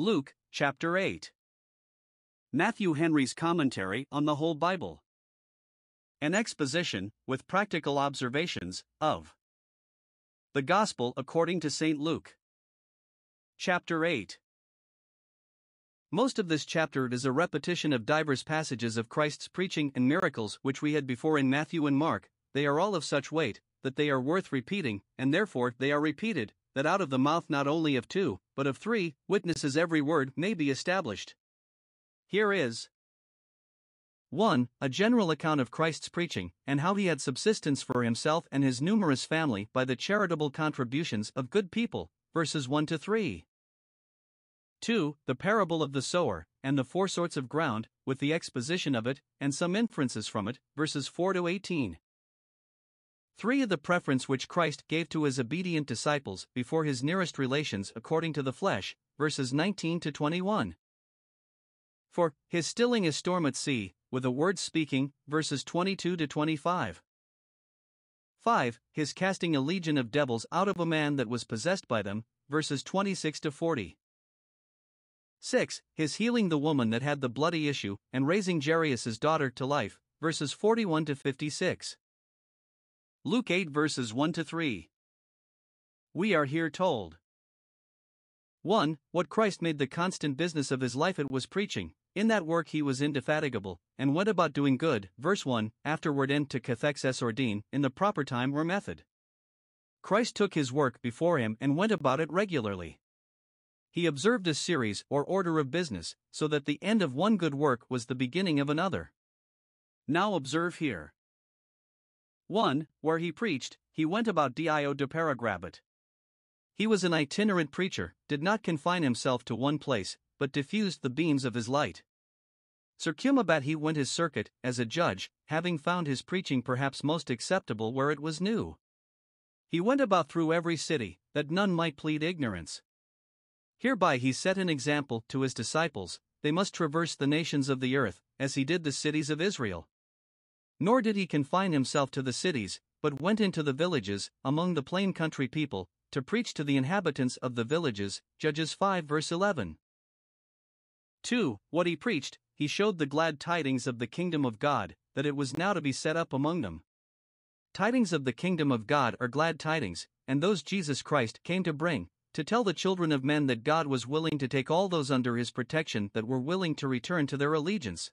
Luke, chapter 8. Matthew Henry's commentary on the whole Bible. An exposition, with practical observations, of the Gospel according to St. Luke. Chapter 8. Most of this chapter is a repetition of divers passages of Christ's preaching and miracles which we had before in Matthew and Mark. They are all of such weight that they are worth repeating, and therefore they are repeated, that out of the mouth not only of two, but of three witnesses every word may be established. Here is 1. A general account of Christ's preaching, and how he had subsistence for himself and his numerous family by the charitable contributions of good people, verses 1 to 3. 2. The parable of the sower, and the four sorts of ground, with the exposition of it, and some inferences from it, verses 4 to 18. 3. The preference which Christ gave to his obedient disciples before his nearest relations according to the flesh, verses 19 to 21. For, his stilling a storm at sea, with a word speaking, verses 22 to 25. 5. His casting a legion of devils out of a man that was possessed by them, verses 26 to 40. 6. His healing the woman that had the bloody issue, and raising Jairus' daughter to life, verses 41 to 56. Luke 8 verses 1 to 3. We are here told 1. What Christ made the constant business of his life it was preaching, in that work he was indefatigable, and went about doing good. Verse 1 Afterward ent to kathexes ordine, in the proper time or method. Christ took his work before him and went about it regularly. He observed a series or order of business, so that the end of one good work was the beginning of another. Now observe here. 1. Where he preached, he went about dio de paragrabit. He was an itinerant preacher, did not confine himself to one place, but diffused the beams of his light. Circumabat he went his circuit, as a judge, having found his preaching perhaps most acceptable where it was new. He went about through every city, that none might plead ignorance. Hereby he set an example to his disciples, they must traverse the nations of the earth, as he did the cities of Israel. Nor did he confine himself to the cities, but went into the villages, among the plain country people, to preach to the inhabitants of the villages. Judges 5 verse 11. 2. What he preached, he showed the glad tidings of the kingdom of God, that it was now to be set up among them. Tidings of the kingdom of God are glad tidings, and those Jesus Christ came to bring, to tell the children of men that God was willing to take all those under his protection that were willing to return to their allegiance.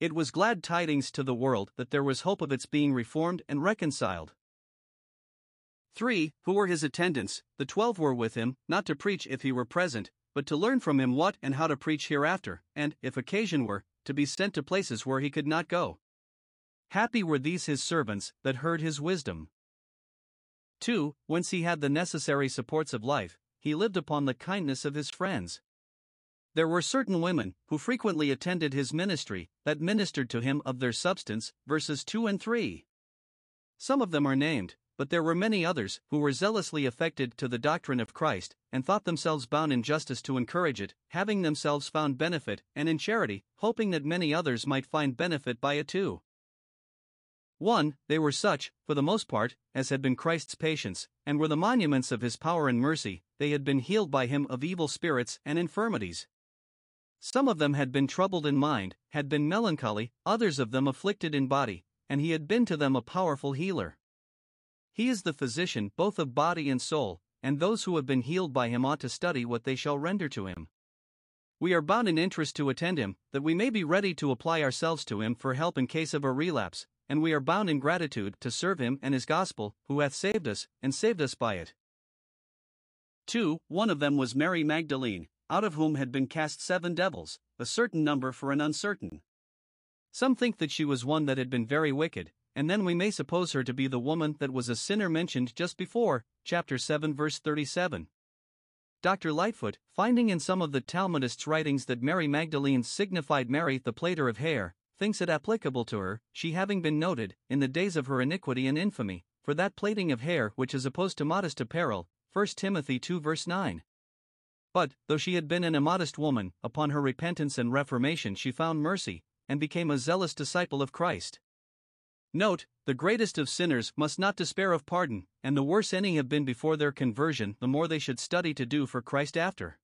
It was glad tidings to the world that there was hope of its being reformed and reconciled. 3. Who were his attendants? The twelve were with him, not to preach if he were present, but to learn from him what and how to preach hereafter, and, if occasion were, to be sent to places where he could not go. Happy were these his servants that heard his wisdom. 2. Whence he had the necessary supports of life, he lived upon the kindness of his friends. There were certain women, who frequently attended his ministry, that ministered to him of their substance, verses 2 and 3. Some of them are named, but there were many others who were zealously affected to the doctrine of Christ, and thought themselves bound in justice to encourage it, having themselves found benefit, and in charity, hoping that many others might find benefit by it too. 1. They were such, for the most part, as had been Christ's patients, and were the monuments of his power and mercy, they had been healed by him of evil spirits and infirmities. Some of them had been troubled in mind, had been melancholy, others of them afflicted in body, and he had been to them a powerful healer. He is the physician both of body and soul, and those who have been healed by him ought to study what they shall render to him. We are bound in interest to attend him, that we may be ready to apply ourselves to him for help in case of a relapse, and we are bound in gratitude to serve him and his gospel, who hath saved us, and saved us by it. 2. One of them was Mary Magdalene, out of whom had been cast seven devils, a certain number for an uncertain. Some think that she was one that had been very wicked, and then we may suppose her to be the woman that was a sinner mentioned just before, chapter 7, verse 37. Dr. Lightfoot, finding in some of the Talmudists' writings that Mary Magdalene signified Mary the plaiter of hair, thinks it applicable to her, she having been noted, in the days of her iniquity and infamy, for that plaiting of hair which is opposed to modest apparel, 1 Timothy 2 verse 9. But, though she had been an immodest woman, upon her repentance and reformation she found mercy, and became a zealous disciple of Christ. Note, the greatest of sinners must not despair of pardon, and the worse any have been before their conversion, the more they should study to do for Christ after.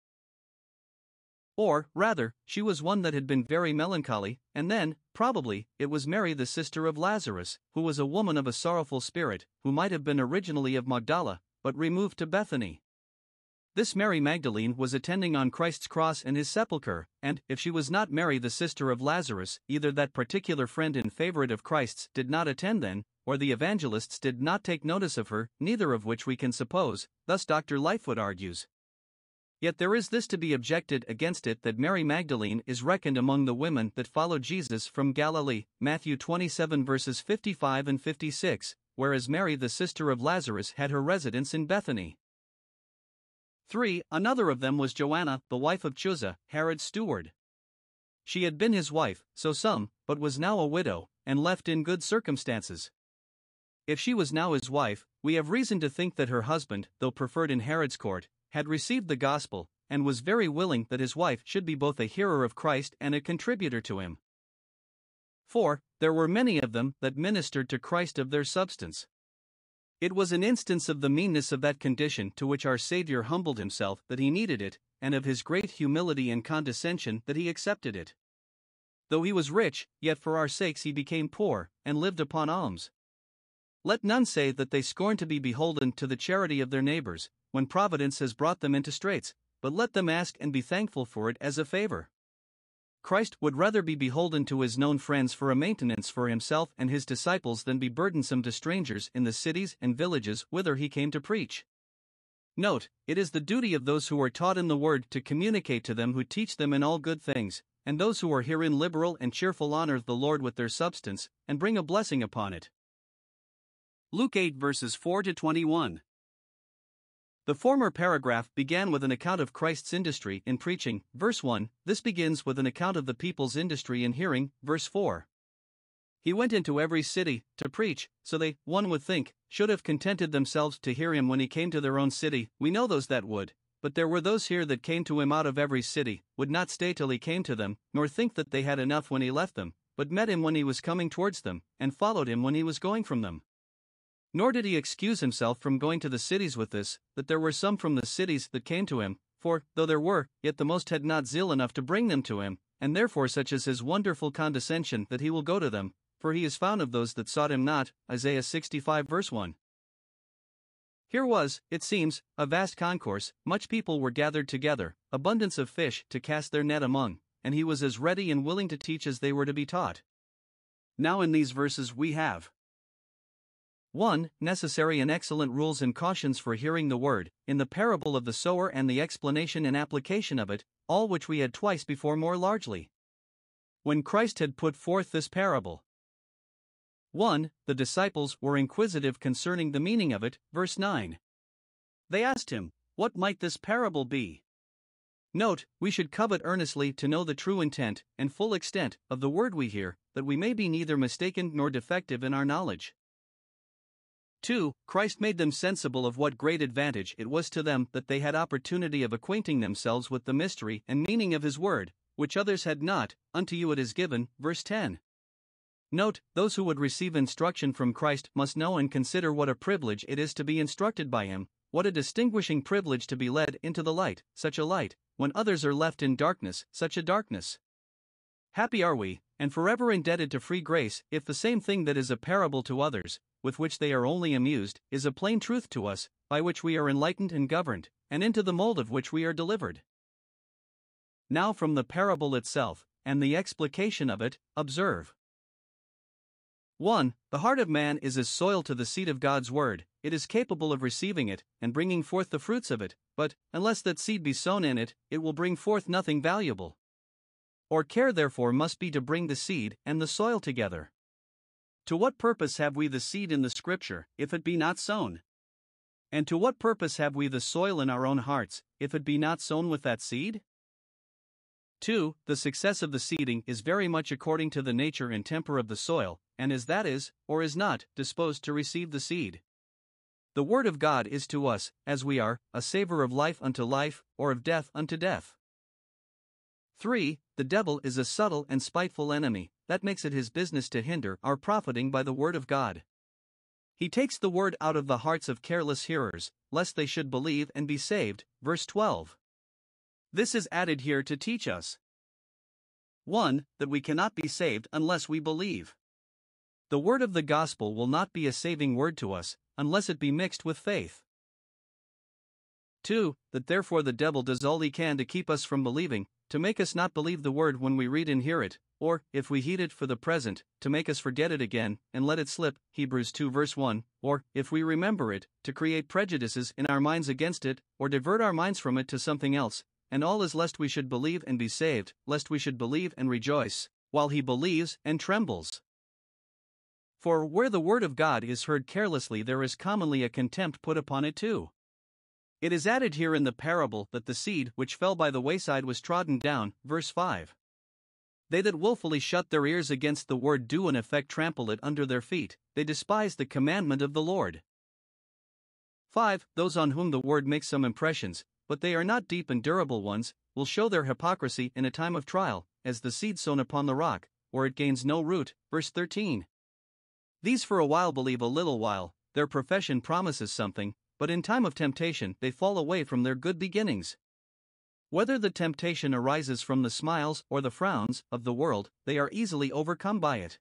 Or, rather, she was one that had been very melancholy, and then, probably, it was Mary the sister of Lazarus, who was a woman of a sorrowful spirit, who might have been originally of Magdala, but removed to Bethany. This Mary Magdalene was attending on Christ's cross and his sepulchre, and, if she was not Mary the sister of Lazarus, either that particular friend and favorite of Christ's did not attend then, or the evangelists did not take notice of her, neither of which we can suppose, thus Dr. Lightfoot argues. Yet there is this to be objected against it that Mary Magdalene is reckoned among the women that followed Jesus from Galilee, Matthew 27 verses 55 and 56, whereas Mary, the sister of Lazarus, had her residence in Bethany. 3. Another of them was Joanna, the wife of Chuza, Herod's steward. She had been his wife, so some, but was now a widow, and left in good circumstances. If she was now his wife, we have reason to think that her husband, though preferred in Herod's court, had received the gospel, and was very willing that his wife should be both a hearer of Christ and a contributor to him. 4. There were many of them that ministered to Christ of their substance. It was an instance of the meanness of that condition to which our Saviour humbled himself that he needed it, and of his great humility and condescension that he accepted it. Though he was rich, yet for our sakes he became poor, and lived upon alms. Let none say that they scorn to be beholden to the charity of their neighbors, when Providence has brought them into straits, but let them ask and be thankful for it as a favor. Christ would rather be beholden to his known friends for a maintenance for himself and his disciples than be burdensome to strangers in the cities and villages whither he came to preach. Note, it is the duty of those who are taught in the word to communicate to them who teach them in all good things, and those who are herein liberal and cheerful honor the Lord with their substance, and bring a blessing upon it. Luke 8 verses 4 to 21. The former paragraph began with an account of Christ's industry in preaching, verse 1. This begins with an account of the people's industry in hearing, verse 4. He went into every city to preach, so they, one would think, should have contented themselves to hear him when he came to their own city. We know those that would, but there were those here that came to him out of every city, would not stay till he came to them, nor think that they had enough when he left them, but met him when he was coming towards them, and followed him when he was going from them. Nor did he excuse himself from going to the cities with this, that there were some from the cities that came to him, for, though there were, yet the most had not zeal enough to bring them to him, and therefore such is his wonderful condescension that he will go to them, for he is found of those that sought him not. Isaiah 65 verse 1. Here was, it seems, a vast concourse, much people were gathered together, abundance of fish to cast their net among, and he was as ready and willing to teach as they were to be taught. Now, in these verses, we have 1. Necessary and excellent rules and cautions for hearing the word, in the parable of the sower and the explanation and application of it, all which we had twice before more largely. When Christ had put forth this parable, 1. The disciples were inquisitive concerning the meaning of it, verse 9. They asked him, What might this parable be? Note, we should covet earnestly to know the true intent and full extent of the word we hear, that we may be neither mistaken nor defective in our knowledge. 2. Christ made them sensible of what great advantage it was to them that they had opportunity of acquainting themselves with the mystery and meaning of His Word, which others had not, unto you it is given. Verse 10. Note, those who would receive instruction from Christ must know and consider what a privilege it is to be instructed by Him, what a distinguishing privilege to be led into the light, such a light, when others are left in darkness, such a darkness. Happy are we, and forever indebted to free grace, if the same thing that is a parable to others, with which they are only amused, is a plain truth to us, by which we are enlightened and governed, and into the mold of which we are delivered. Now, from the parable itself, and the explication of it, observe. 1. The heart of man is as soil to the seed of God's word, it is capable of receiving it, and bringing forth the fruits of it, but, unless that seed be sown in it, it will bring forth nothing valuable. Or care therefore must be to bring the seed and the soil together. To what purpose have we the seed in the Scripture, if it be not sown? And to what purpose have we the soil in our own hearts, if it be not sown with that seed? 2. The success of the seeding is very much according to the nature and temper of the soil, and as that is, or is not, disposed to receive the seed. The Word of God is to us, as we are, a savor of life unto life, or of death unto death. 3. The devil is a subtle and spiteful enemy, that makes it his business to hinder our profiting by the word of God. He takes the word out of the hearts of careless hearers, lest they should believe and be saved. Verse 12. This is added here to teach us 1. That we cannot be saved unless we believe. The word of the gospel will not be a saving word to us unless it be mixed with faith. 2. That therefore the devil does all he can to keep us from believing, to make us not believe the word when we read and hear it, or, if we heed it for the present, to make us forget it again and let it slip, Hebrews 2 verse 1, or, if we remember it, to create prejudices in our minds against it, or divert our minds from it to something else, and all is lest we should believe and be saved, lest we should believe and rejoice, while he believes and trembles. For where the word of God is heard carelessly, there is commonly a contempt put upon it too. It is added here in the parable that the seed which fell by the wayside was trodden down, verse 5. They that wilfully shut their ears against the word do in effect trample it under their feet, they despise the commandment of the Lord. 5. Those on whom the word makes some impressions, but they are not deep and durable ones, will show their hypocrisy in a time of trial, as the seed sown upon the rock, where it gains no root. Verse 13. These for a while believe a little while, their profession promises something, but in time of temptation they fall away from their good beginnings. Whether the temptation arises from the smiles or the frowns of the world, they are easily overcome by it.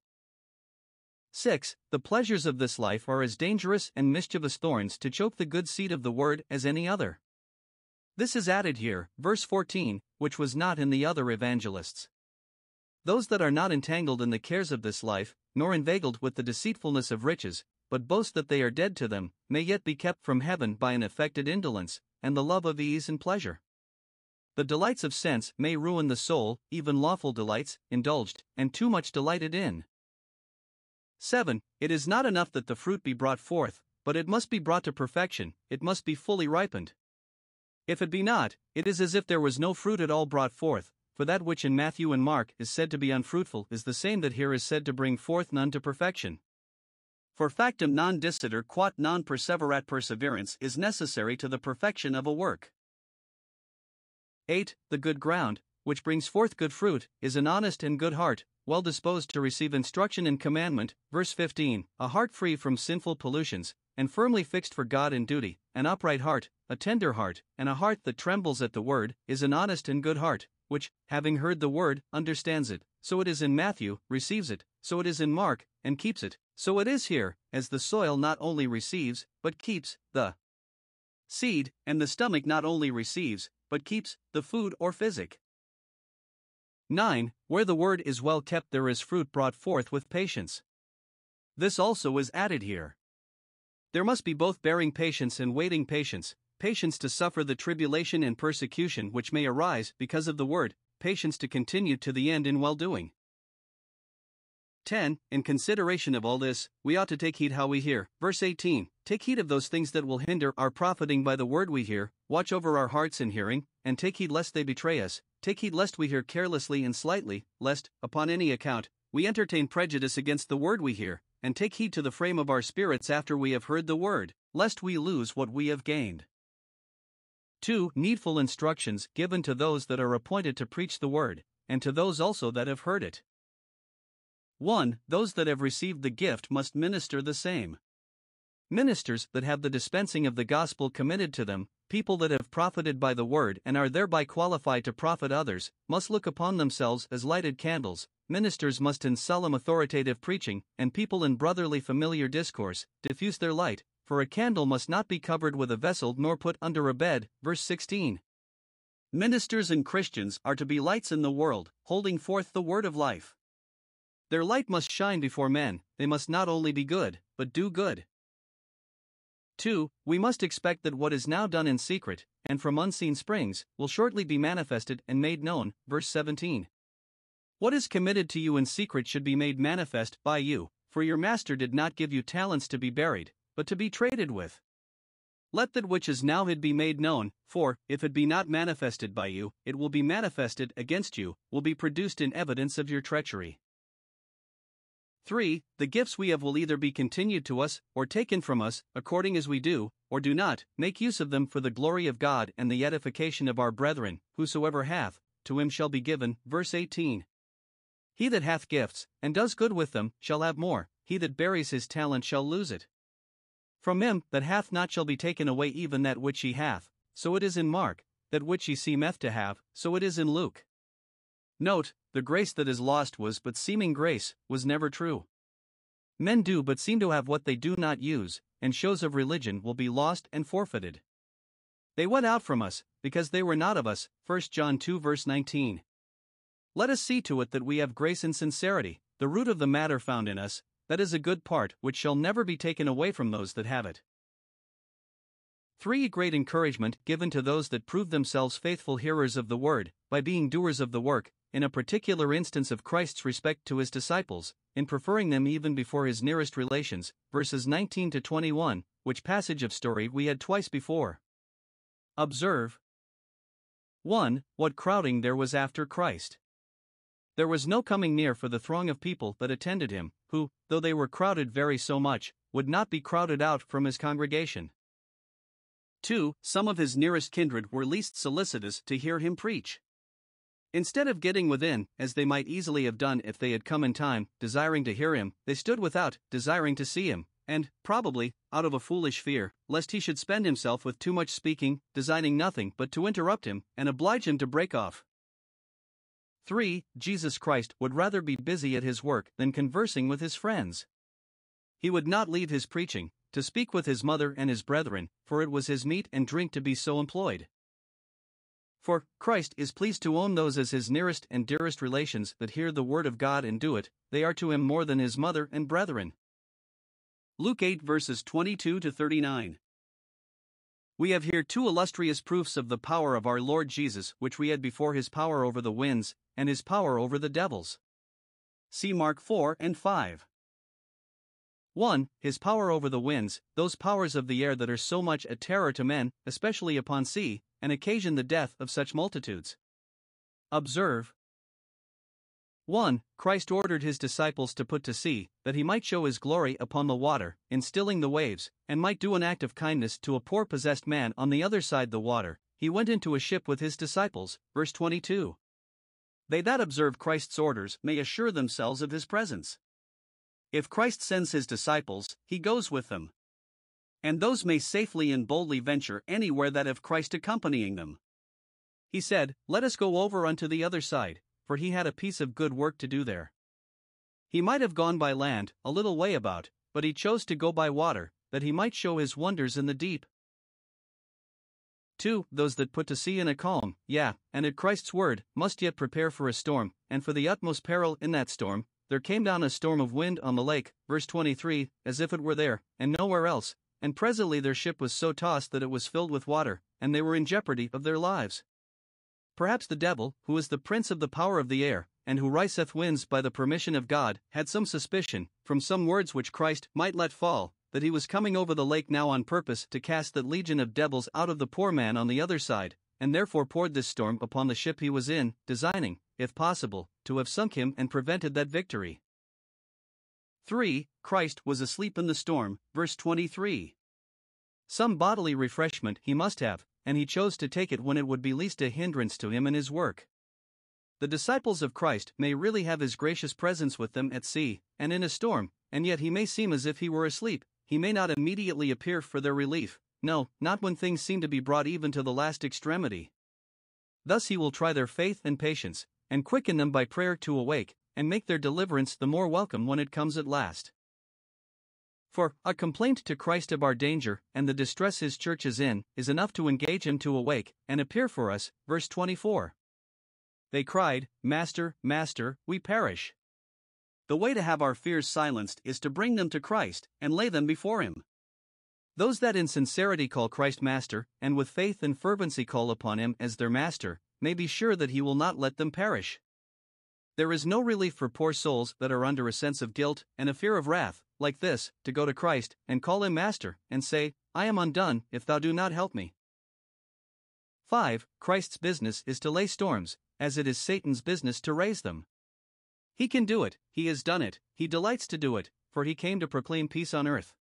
6. The pleasures of this life are as dangerous and mischievous thorns to choke the good seed of the word as any other. This is added here, verse 14, which was not in the other evangelists. Those that are not entangled in the cares of this life, nor inveigled with the deceitfulness of riches, but boast that they are dead to them, may yet be kept from heaven by an affected indolence, and the love of ease and pleasure. The delights of sense may ruin the soul, even lawful delights, indulged, and too much delighted in. 7. It is not enough that the fruit be brought forth, but it must be brought to perfection, it must be fully ripened. If it be not, it is as if there was no fruit at all brought forth, for that which in Matthew and Mark is said to be unfruitful is the same that here is said to bring forth none to perfection. For factum non dicitur quat non perseverat perseverance is necessary to the perfection of a work. 8. The good ground, which brings forth good fruit, is an honest and good heart, well disposed to receive instruction and commandment. Verse 15 A heart free from sinful pollutions, and firmly fixed for God and duty, an upright heart, a tender heart, and a heart that trembles at the word, is an honest and good heart, which, having heard the word, understands it. So it is in Matthew, receives it, so it is in Mark, and keeps it. So it is here, as the soil not only receives, but keeps, the seed, and the stomach not only receives, but keeps, the food or physic. 9. Where the word is well kept, there is fruit brought forth with patience. This also is added here. There must be both bearing patience and waiting patience, patience to suffer the tribulation and persecution which may arise because of the word, patience to continue to the end in well doing. 10. In consideration of all this, we ought to take heed how we hear. Verse 18 Take heed of those things that will hinder our profiting by the word we hear, watch over our hearts in hearing, and take heed lest they betray us. Take heed lest we hear carelessly and slightly, lest, upon any account, we entertain prejudice against the word we hear, and take heed to the frame of our spirits after we have heard the word, lest we lose what we have gained. 2. Needful instructions given to those that are appointed to preach the word, and to those also that have heard it. 1. Those that have received the gift must minister the same. Ministers that have the dispensing of the gospel committed to them, people that have profited by the word and are thereby qualified to profit others, must look upon themselves as lighted candles. Ministers must in solemn authoritative preaching, and people in brotherly familiar discourse, diffuse their light, for a candle must not be covered with a vessel nor put under a bed. Verse 16. Ministers and Christians are to be lights in the world, holding forth the word of life. Their light must shine before men, they must not only be good, but do good. 2. We must expect that what is now done in secret, and from unseen springs, will shortly be manifested and made known. Verse 17. What is committed to you in secret should be made manifest by you, for your master did not give you talents to be buried, but to be traded with. Let that which is now hid be made known, for, if it be not manifested by you, it will be manifested against you, will be produced in evidence of your treachery. 3. The gifts we have will either be continued to us, or taken from us, according as we do, or do not, make use of them for the glory of God and the edification of our brethren, whosoever hath, to him shall be given. Verse 18. He that hath gifts, and does good with them, shall have more, he that buries his talent shall lose it. From him that hath not shall be taken away even that which he hath. So it is in Mark, that which he seemeth to have, so it is in Luke. Note, the grace that is lost was but seeming grace, was never true. Men do but seem to have what they do not use, and shows of religion will be lost and forfeited. They went out from us, because they were not of us. 1 John 2 verse 19. Let us see to it that we have grace and sincerity, the root of the matter found in us, that is a good part which shall never be taken away from those that have it. 3. Great encouragement given to those that prove themselves faithful hearers of the word, by being doers of the work, in a particular instance of Christ's respect to his disciples, in preferring them even before his nearest relations, verses 19 to 21, which passage of story we had twice before. Observe 1. What crowding there was after Christ. There was no coming near for the throng of people that attended him, who, though they were crowded very so much, would not be crowded out from his congregation. 2. Some of his nearest kindred were least solicitous to hear him preach. Instead of getting within, as they might easily have done if they had come in time, desiring to hear him, they stood without, desiring to see him, and, probably, out of a foolish fear, lest he should spend himself with too much speaking, designing nothing but to interrupt him, and oblige him to break off. 3. Jesus Christ would rather be busy at his work than conversing with his friends. He would not leave his preaching, to speak with his mother and his brethren, for it was his meat and drink to be so employed. For Christ is pleased to own those as his nearest and dearest relations that hear the word of God and do it, they are to him more than his mother and brethren. Luke 8 verses 22 to 39. We have here two illustrious proofs of the power of our Lord Jesus, which we had before his power over the winds, and his power over the devils. See Mark 4 and 5. 1. His power over the winds, those powers of the air that are so much a terror to men, especially upon sea, and occasion the death of such multitudes. Observe 1. Christ ordered his disciples to put to sea, that he might show his glory upon the water, in stilling the waves, and might do an act of kindness to a poor possessed man on the other side the water. He went into a ship with his disciples. Verse 22. They that observe Christ's orders may assure themselves of his presence. If Christ sends his disciples, he goes with them and those may safely and boldly venture anywhere that have Christ accompanying them. He said, Let us go over unto the other side, for he had a piece of good work to do there. He might have gone by land, a little way about, but he chose to go by water, that he might show his wonders in the deep. 2. Those that put to sea in a calm, yea, and at Christ's word, must yet prepare for a storm, and for the utmost peril in that storm. There came down a storm of wind on the lake, verse 23, as if it were there, and nowhere else, and presently their ship was so tossed that it was filled with water, and they were in jeopardy of their lives. Perhaps the devil, who is the prince of the power of the air, and who riseth winds by the permission of God, had some suspicion, from some words which Christ might let fall, that he was coming over the lake now on purpose to cast that legion of devils out of the poor man on the other side, and therefore poured this storm upon the ship he was in, designing, if possible, to have sunk him and prevented that victory. 3. Christ was asleep in the storm, verse 23. Some bodily refreshment he must have, and he chose to take it when it would be least a hindrance to him in his work. The disciples of Christ may really have his gracious presence with them at sea, and in a storm, and yet he may seem as if he were asleep, he may not immediately appear for their relief, no, not when things seem to be brought even to the last extremity. Thus he will try their faith and patience, and quicken them by prayer to awake, and make their deliverance the more welcome when it comes at last. For, a complaint to Christ of our danger and the distress his church is in is enough to engage him to awake and appear for us. Verse 24. They cried, Master, Master, we perish. The way to have our fears silenced is to bring them to Christ and lay them before him. Those that in sincerity call Christ Master, and with faith and fervency call upon him as their Master, may be sure that he will not let them perish. There is no relief for poor souls that are under a sense of guilt and a fear of wrath, like this, to go to Christ, and call him Master, and say, I am undone, if thou do not help me. 5. Christ's business is to lay storms, as it is Satan's business to raise them. He can do it, he has done it, he delights to do it, for he came to proclaim peace on earth.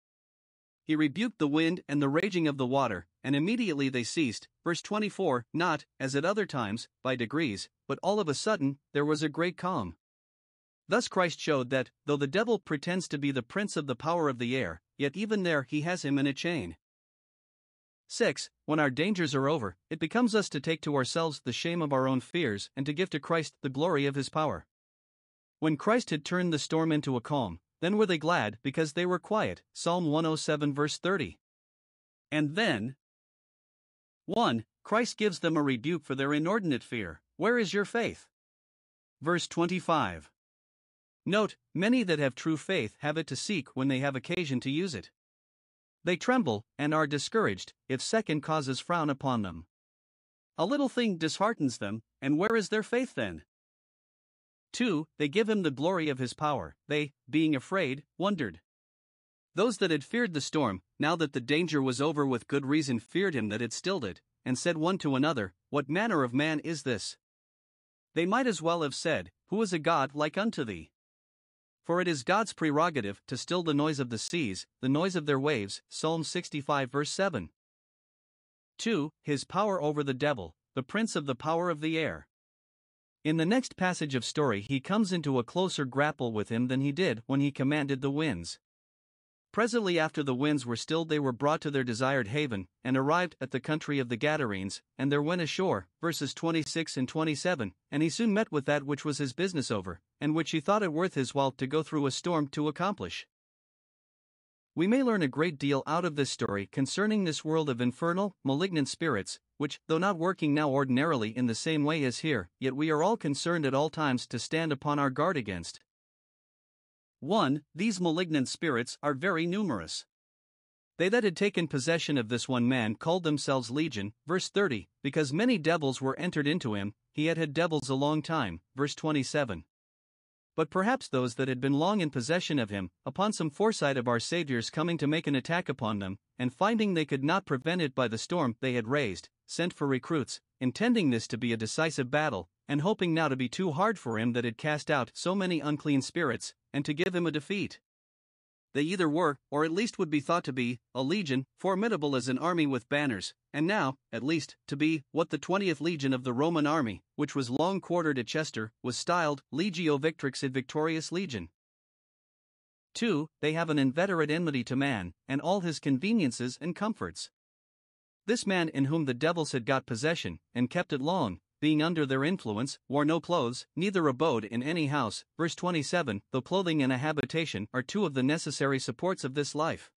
He rebuked the wind and the raging of the water, and immediately they ceased. Verse 24 Not, as at other times, by degrees, but all of a sudden, there was a great calm. Thus Christ showed that, though the devil pretends to be the prince of the power of the air, yet even there he has him in a chain. 6. When our dangers are over, it becomes us to take to ourselves the shame of our own fears and to give to Christ the glory of his power. When Christ had turned the storm into a calm, then were they glad because they were quiet. Psalm 107, verse 30. And then 1. Christ gives them a rebuke for their inordinate fear. Where is your faith? Verse 25. Note, many that have true faith have it to seek when they have occasion to use it. They tremble and are discouraged if second causes frown upon them. A little thing disheartens them, and where is their faith then? 2. They give him the glory of his power. They, being afraid, wondered. Those that had feared the storm, now that the danger was over with good reason, feared him that had stilled it, and said one to another, What manner of man is this? They might as well have said, Who is a God like unto thee? For it is God's prerogative to still the noise of the seas, the noise of their waves. Psalm 65, verse 7. 2. His power over the devil, the prince of the power of the air. In the next passage of story, he comes into a closer grapple with him than he did when he commanded the winds. Presently after the winds were stilled, they were brought to their desired haven, and arrived at the country of the Gadarenes, and there went ashore, verses 26 and 27, and he soon met with that which was his business over, and which he thought it worth his while to go through a storm to accomplish. We may learn a great deal out of this story concerning this world of infernal, malignant spirits, which, though not working now ordinarily in the same way as here, yet we are all concerned at all times to stand upon our guard against. 1. These malignant spirits are very numerous. They that had taken possession of this one man called themselves Legion, verse 30, because many devils were entered into him, he had had devils a long time, verse 27. But perhaps those that had been long in possession of him, upon some foresight of our Saviour's coming to make an attack upon them, and finding they could not prevent it by the storm they had raised, sent for recruits, intending this to be a decisive battle, and hoping now to be too hard for him that had cast out so many unclean spirits, and to give him a defeat. They either were, or at least would be thought to be, a legion, formidable as an army with banners, and now, at least, to be what the 20th legion of the Roman army, which was long quartered at Chester, was styled Legio Victrix id Victorious Legion. 2. They have an inveterate enmity to man, and all his conveniences and comforts. This man in whom the devils had got possession, and kept it long, being under their influence, wore no clothes, neither abode in any house. Verse 27 Though clothing and a habitation are two of the necessary supports of this life.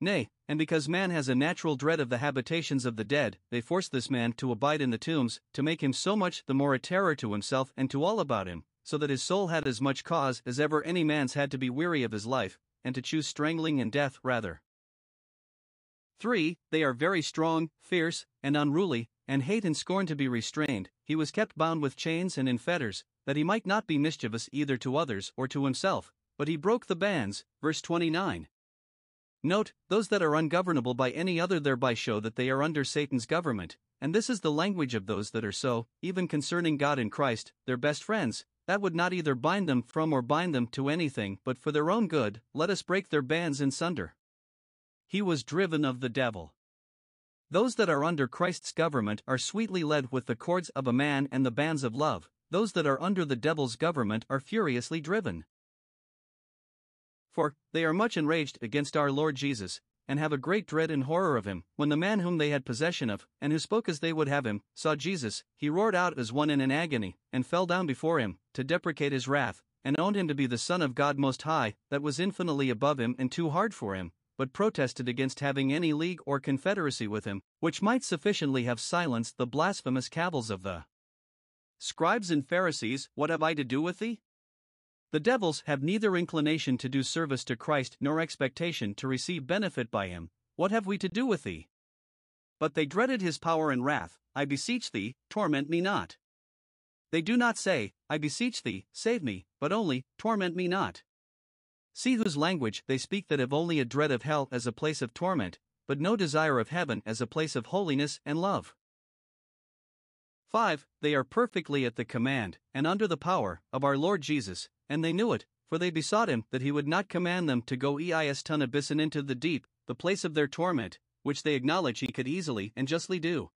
Nay, and because man has a natural dread of the habitations of the dead, they force this man to abide in the tombs, to make him so much the more a terror to himself and to all about him, so that his soul had as much cause as ever any man's had to be weary of his life, and to choose strangling and death rather. 3. They are very strong, fierce, and unruly, and hate and scorn to be restrained, he was kept bound with chains and in fetters, that he might not be mischievous either to others or to himself, but he broke the bands. Verse 29. Note, those that are ungovernable by any other thereby show that they are under Satan's government, and this is the language of those that are so, even concerning God and Christ, their best friends, that would not either bind them from or bind them to anything, but for their own good, let us break their bands in sunder. He was driven of the devil. Those that are under Christ's government are sweetly led with the cords of a man and the bands of love, those that are under the devil's government are furiously driven. For they are much enraged against our Lord Jesus, and have a great dread and horror of him. When the man whom they had possession of, and who spoke as they would have him, saw Jesus, he roared out as one in an agony, and fell down before him, to deprecate his wrath, and owned him to be the Son of God Most High, that was infinitely above him and too hard for him, but protested against having any league or confederacy with him, which might sufficiently have silenced the blasphemous cavils of the scribes and Pharisees. What have I to do with thee? The devils have neither inclination to do service to Christ nor expectation to receive benefit by him. What have we to do with thee? But they dreaded his power and wrath. I beseech thee, torment me not. They do not say, I beseech thee, save me, but only, torment me not. See whose language they speak that have only a dread of hell as a place of torment, but no desire of heaven as a place of holiness and love. 5. They are perfectly at the command, and under the power, of our Lord Jesus, and they knew it, for they besought him that he would not command them to go eis ton abyssin into the deep, the place of their torment, which they acknowledge he could easily and justly do.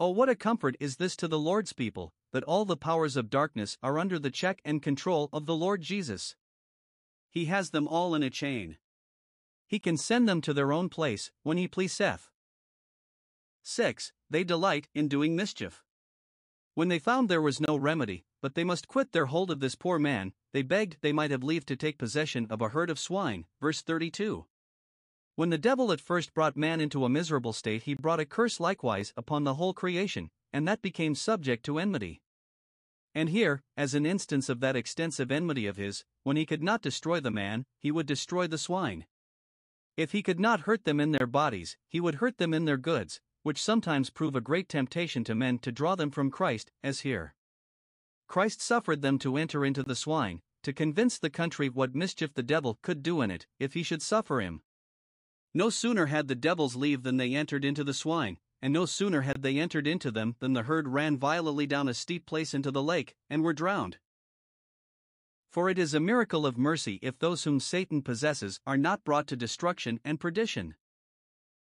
Oh, what a comfort is this to the Lord's people, that all the powers of darkness are under the check and control of the Lord Jesus. He has them all in a chain. He can send them to their own place when he pleaseth. 6. They delight in doing mischief. When they found there was no remedy, but they must quit their hold of this poor man, they begged they might have leave to take possession of a herd of swine. Verse 32. When the devil at first brought man into a miserable state, he brought a curse likewise upon the whole creation, and that became subject to enmity. And here, as an instance of that extensive enmity of his, when he could not destroy the man, he would destroy the swine. If he could not hurt them in their bodies, he would hurt them in their goods, which sometimes prove a great temptation to men to draw them from Christ, as here. Christ suffered them to enter into the swine, to convince the country what mischief the devil could do in it, if he should suffer him. No sooner had the devils leave than they entered into the swine, and no sooner had they entered into them than the herd ran violently down a steep place into the lake, and were drowned. For it is a miracle of mercy if those whom Satan possesses are not brought to destruction and perdition.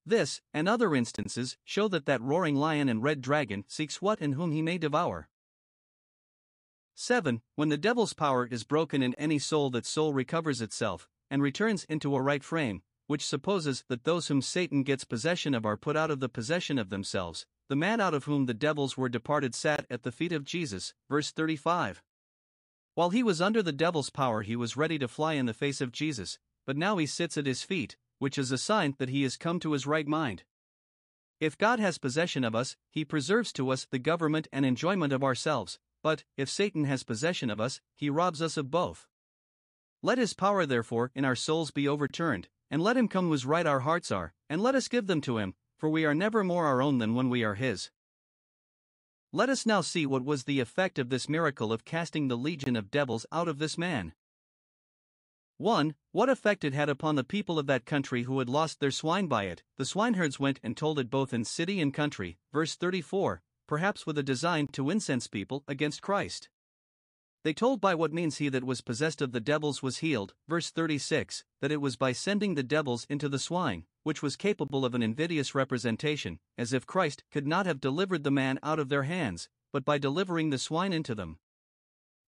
This, and other instances, show that that roaring lion and red dragon seeks what and whom he may devour. 7. When the devil's power is broken in any soul, that soul recovers itself, and returns into a right frame, which supposes that those whom Satan gets possession of are put out of the possession of themselves. The man out of whom the devils were departed sat at the feet of Jesus. Verse 35. While he was under the devil's power, he was ready to fly in the face of Jesus, but now he sits at his feet, which is a sign that he has come to his right mind. If God has possession of us, he preserves to us the government and enjoyment of ourselves, but, if Satan has possession of us, he robs us of both. Let his power, therefore, in our souls be overturned, and let him come whose right our hearts are, and let us give them to him, for we are never more our own than when we are his. Let us now see what was the effect of this miracle of casting the legion of devils out of this man. 1. What effect it had upon the people of that country who had lost their swine by it. The swineherds went and told it both in city and country. Verse 34, perhaps with a design to incense people against Christ. They told by what means he that was possessed of the devils was healed. Verse 36, that it was by sending the devils into the swine, which was capable of an invidious representation, as if Christ could not have delivered the man out of their hands, but by delivering the swine into them.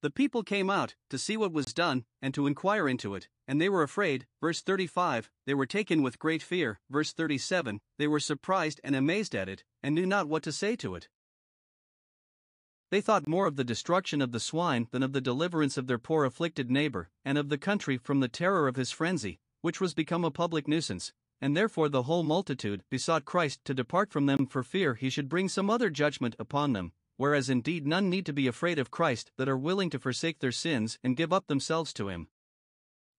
The people came out to see what was done and to inquire into it, and they were afraid. Verse 35 They were taken with great fear. Verse 37 They were surprised and amazed at it, and knew not what to say to it. They thought more of the destruction of the swine than of the deliverance of their poor afflicted neighbor, and of the country from the terror of his frenzy, which was become a public nuisance, and therefore the whole multitude besought Christ to depart from them for fear he should bring some other judgment upon them, whereas indeed none need to be afraid of Christ that are willing to forsake their sins and give up themselves to him.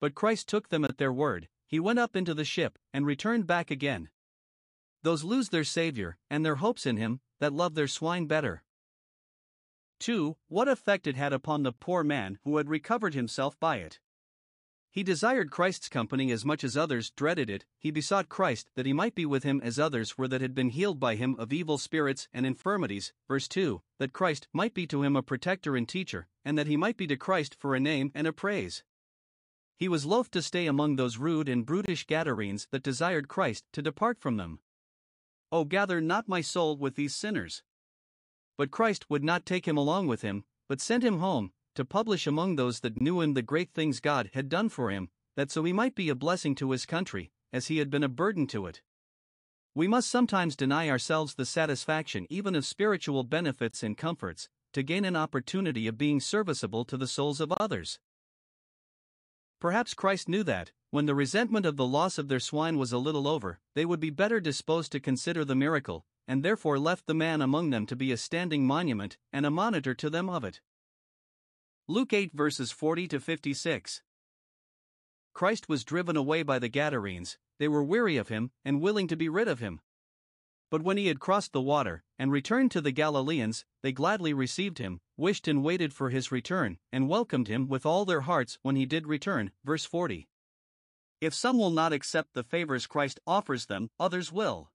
But Christ took them at their word, he went up into the ship, and returned back again. Those lose their Saviour, and their hopes in him, that love their swine better. 2. What effect it had upon the poor man who had recovered himself by it. He desired Christ's company as much as others dreaded it, he besought Christ that he might be with him as others were that had been healed by him of evil spirits and infirmities. Verse 2 That Christ might be to him a protector and teacher, and that he might be to Christ for a name and a praise. He was loath to stay among those rude and brutish Gadarenes that desired Christ to depart from them. Oh, gather not my soul with these sinners. But Christ would not take him along with him, but sent him home, to publish among those that knew him the great things God had done for him, that so he might be a blessing to his country, as he had been a burden to it. We must sometimes deny ourselves the satisfaction even of spiritual benefits and comforts, to gain an opportunity of being serviceable to the souls of others. Perhaps Christ knew that, when the resentment of the loss of their swine was a little over, they would be better disposed to consider the miracle, and therefore left the man among them to be a standing monument and a monitor to them of it. Luke 8 verses 40 to 56. Christ was driven away by the Gadarenes, they were weary of him and willing to be rid of him. But when he had crossed the water and returned to the Galileans, they gladly received him, wished and waited for his return, and welcomed him with all their hearts when he did return. Verse 40. If some will not accept the favors Christ offers them, others will.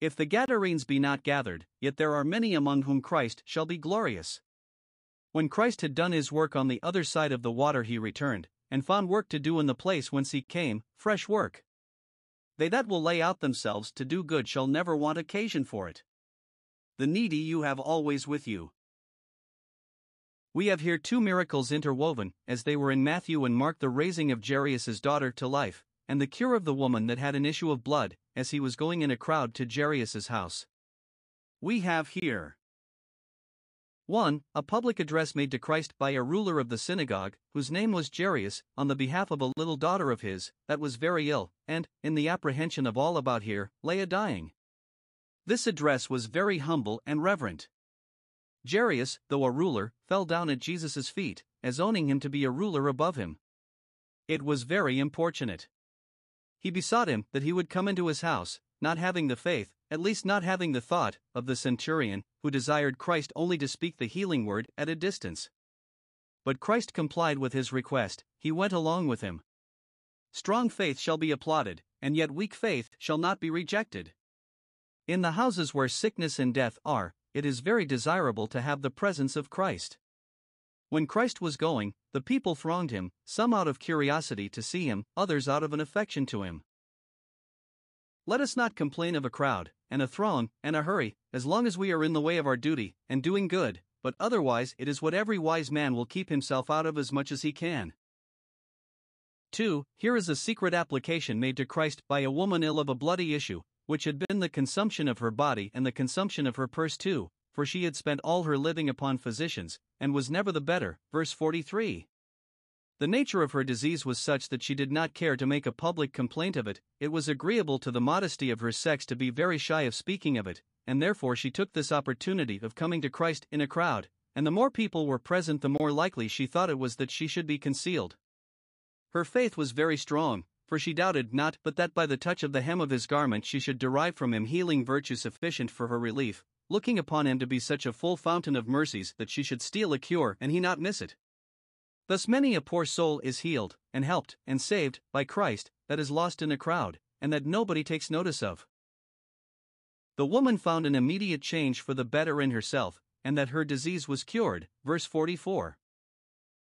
If the Gadarenes be not gathered, yet there are many among whom Christ shall be glorious. When Christ had done his work on the other side of the water, he returned, and found work to do in the place whence he came, fresh work. They that will lay out themselves to do good shall never want occasion for it. The needy you have always with you. We have here two miracles interwoven, as they were in Matthew and Mark the raising of Jairus' daughter to life, and the cure of the woman that had an issue of blood, as he was going in a crowd to Jairus's house. We have here 1. A public address made to Christ by a ruler of the synagogue, whose name was Jairus, on the behalf of a little daughter of his, that was very ill, and, in the apprehension of all about here, lay a dying. This address was very humble and reverent. Jairus, though a ruler, fell down at Jesus' feet, as owning him to be a ruler above him. It was very importunate. He besought him that he would come into his house, not having the faith, at least not having the thought, of the centurion, who desired Christ only to speak the healing word at a distance. But Christ complied with his request, he went along with him. Strong faith shall be applauded, and yet weak faith shall not be rejected. In the houses where sickness and death are, it is very desirable to have the presence of Christ. When Christ was going, the people thronged him, some out of curiosity to see him, others out of an affection to him. Let us not complain of a crowd, and a throng, and a hurry, as long as we are in the way of our duty, and doing good, but otherwise it is what every wise man will keep himself out of as much as he can. 2. Here is a secret application made to Christ by a woman ill of a bloody issue, which had been the consumption of her body and the consumption of her purse too, for she had spent all her living upon physicians, and was never the better. Verse 43. The nature of her disease was such that she did not care to make a public complaint of it, it was agreeable to the modesty of her sex to be very shy of speaking of it, and therefore she took this opportunity of coming to Christ in a crowd, and the more people were present, the more likely she thought it was that she should be concealed. Her faith was very strong, for she doubted not but that by the touch of the hem of his garment she should derive from him healing virtue sufficient for her relief, looking upon him to be such a full fountain of mercies that she should steal a cure and he not miss it. Thus, many a poor soul is healed, and helped, and saved, by Christ, that is lost in a crowd, and that nobody takes notice of. The woman found an immediate change for the better in herself, and that her disease was cured. Verse 44.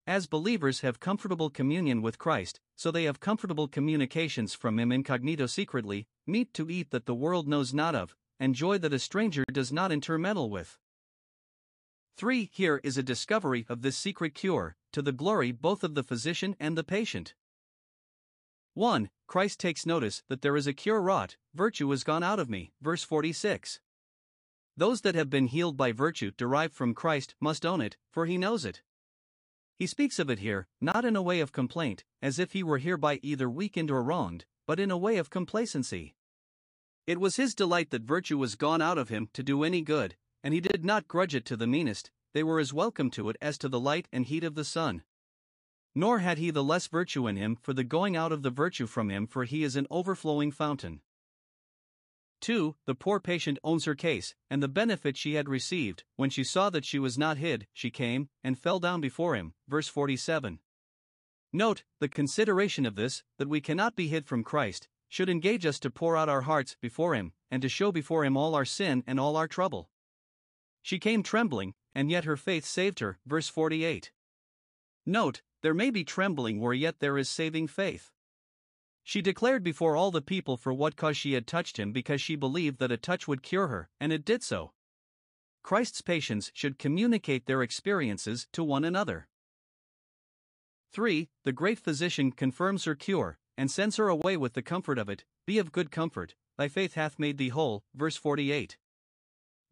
As believers have comfortable communion with Christ, so they have comfortable communications from Him incognito secretly, meat to eat that the world knows not of, and joy that a stranger does not intermeddle with. 3. Here is a discovery of this secret cure, to the glory both of the physician and the patient. 1. Christ takes notice that there is a cure wrought, virtue is gone out of me. Verse 46. Those that have been healed by virtue derived from Christ must own it, for he knows it. He speaks of it here, not in a way of complaint, as if he were hereby either weakened or wronged, but in a way of complacency. It was his delight that virtue was gone out of him to do any good, and he did not grudge it to the meanest, they were as welcome to it as to the light and heat of the sun. Nor had he the less virtue in him for the going out of the virtue from him, for he is an overflowing fountain. 2. The poor patient owns her case, and the benefit she had received. When she saw that she was not hid, she came, and fell down before him. Verse 47. Note, the consideration of this, that we cannot be hid from Christ, should engage us to pour out our hearts before Him, and to show before Him all our sin and all our trouble. She came trembling, and yet her faith saved her. Verse 48. Note, there may be trembling where yet there is saving faith. She declared before all the people for what cause she had touched him because she believed that a touch would cure her, and it did so. Christ's patients should communicate their experiences to one another. 3. The great physician confirms her cure, and sends her away with the comfort of it Be of good comfort, thy faith hath made thee whole. Verse 48.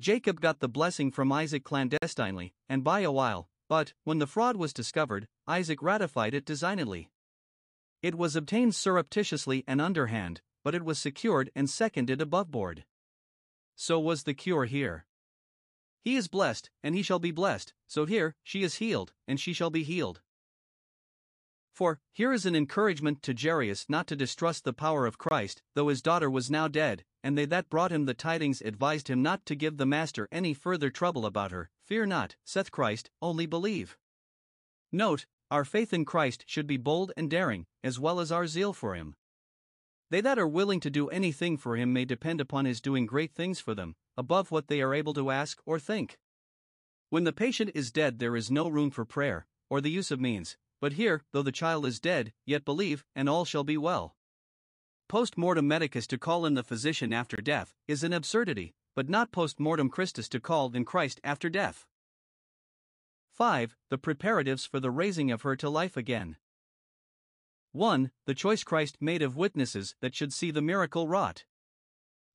Jacob got the blessing from Isaac clandestinely, and by a wile, but, when the fraud was discovered, Isaac ratified it designedly. It was obtained surreptitiously and underhand, but it was secured and seconded above board. So was the cure here. He is blessed, and he shall be blessed, so here, she is healed, and she shall be healed. For, here is an encouragement to Jairus not to distrust the power of Christ, though his daughter was now dead, and they that brought him the tidings advised him not to give the Master any further trouble about her. Fear not, saith Christ, only believe. Note, our faith in Christ should be bold and daring, as well as our zeal for him. They that are willing to do anything for him may depend upon his doing great things for them, above what they are able to ask or think. When the patient is dead, there is no room for prayer, or the use of means, but here, though the child is dead, yet believe, and all shall be well. Post mortem medicus to call in the physician after death is an absurdity, but not post mortem Christus to call in Christ after death. 5. The preparatives for the raising of her to life again. 1. The choice Christ made of witnesses that should see the miracle wrought.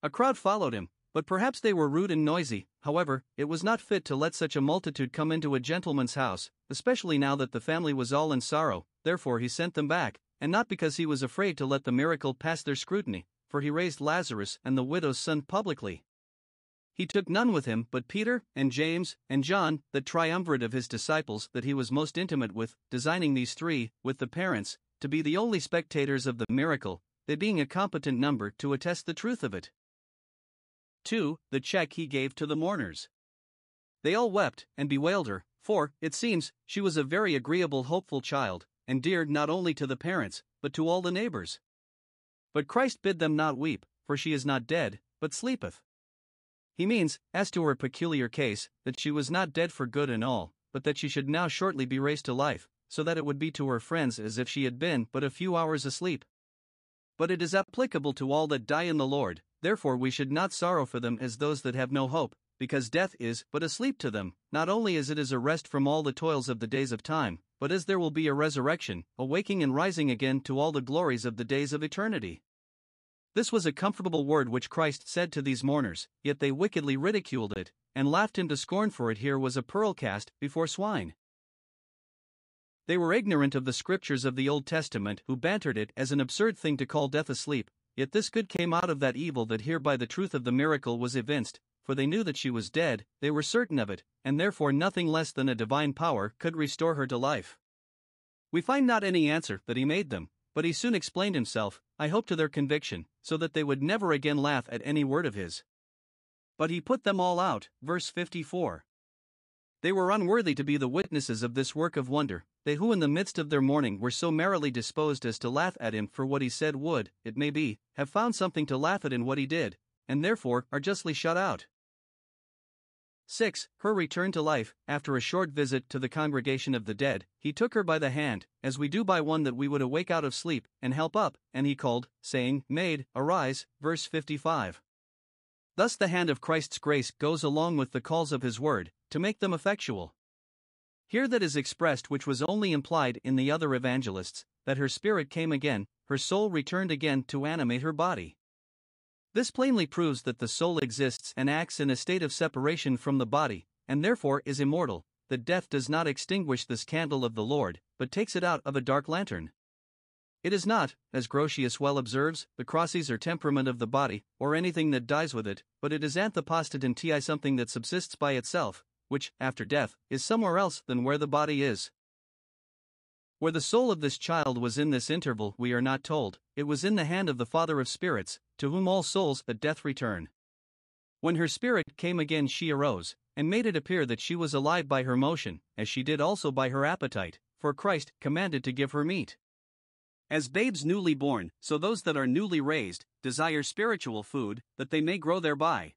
A crowd followed him, But perhaps they were rude and noisy, however, it was not fit to let such a multitude come into a gentleman's house, especially now that the family was all in sorrow, therefore he sent them back, and not because he was afraid to let the miracle pass their scrutiny, for he raised Lazarus and the widow's son publicly. He took none with him but Peter, and James, and John, the triumvirate of his disciples that he was most intimate with, designing these three, with the parents, to be the only spectators of the miracle, they being a competent number to attest the truth of it. 2. The check he gave to the mourners. They all wept and bewailed her, for, it seems, she was a very agreeable, hopeful child, and dear not only to the parents, but to all the neighbors. But Christ bid them not weep, for she is not dead, but sleepeth. He means, as to her peculiar case, that she was not dead for good and all, but that she should now shortly be raised to life, so that it would be to her friends as if she had been but a few hours asleep. But it is applicable to all that die in the Lord, Therefore, we should not sorrow for them as those that have no hope, because death is but a sleep to them, not only as it is a rest from all the toils of the days of time, but as there will be a resurrection, a waking and rising again to all the glories of the days of eternity. This was a comfortable word which Christ said to these mourners, yet they wickedly ridiculed it, and laughed him to scorn for it. Here was a pearl cast before swine. They were ignorant of the scriptures of the Old Testament, who bantered it as an absurd thing to call death asleep, Yet this good came out of that evil that hereby the truth of the miracle was evinced, for they knew that she was dead, they were certain of it, and therefore nothing less than a divine power could restore her to life. We find not any answer that he made them, but he soon explained himself, I hope to their conviction, so that they would never again laugh at any word of his. But he put them all out, verse 54. They were unworthy to be the witnesses of this work of wonder, they who in the midst of their mourning were so merrily disposed as to laugh at him for what he said would, it may be, have found something to laugh at in what he did, and therefore are justly shut out. 6. Her return to life, after a short visit to the congregation of the dead, he took her by the hand, as we do by one that we would awake out of sleep, and help up, and he called, saying, Maid, arise. Verse 55. Thus the hand of Christ's grace goes along with the calls of his word, to make them effectual. Here that is expressed which was only implied in the other evangelists, that her spirit came again, her soul returned again to animate her body. This plainly proves that the soul exists and acts in a state of separation from the body, and therefore is immortal, that death does not extinguish this candle of the Lord, but takes it out of a dark lantern. It is not, as Grotius well observes, the krasis or temperament of the body, or anything that dies with it, but it is anthopostid something that subsists by itself, which, after death, is somewhere else than where the body is. Where the soul of this child was in this interval, we are not told, it was in the hand of the Father of spirits, to whom all souls at death return. When her spirit came again, she arose, and made it appear that she was alive by her motion, as she did also by her appetite, for Christ commanded to give her meat. As babes newly born, so those that are newly raised desire spiritual food, that they may grow thereby.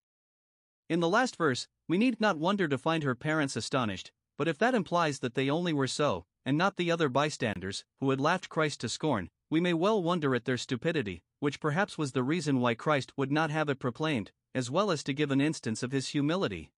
In the last verse, we need not wonder to find her parents astonished, but if that implies that they only were so, and not the other bystanders, who had laughed Christ to scorn, we may well wonder at their stupidity, which perhaps was the reason why Christ would not have it proclaimed, as well as to give an instance of his humility.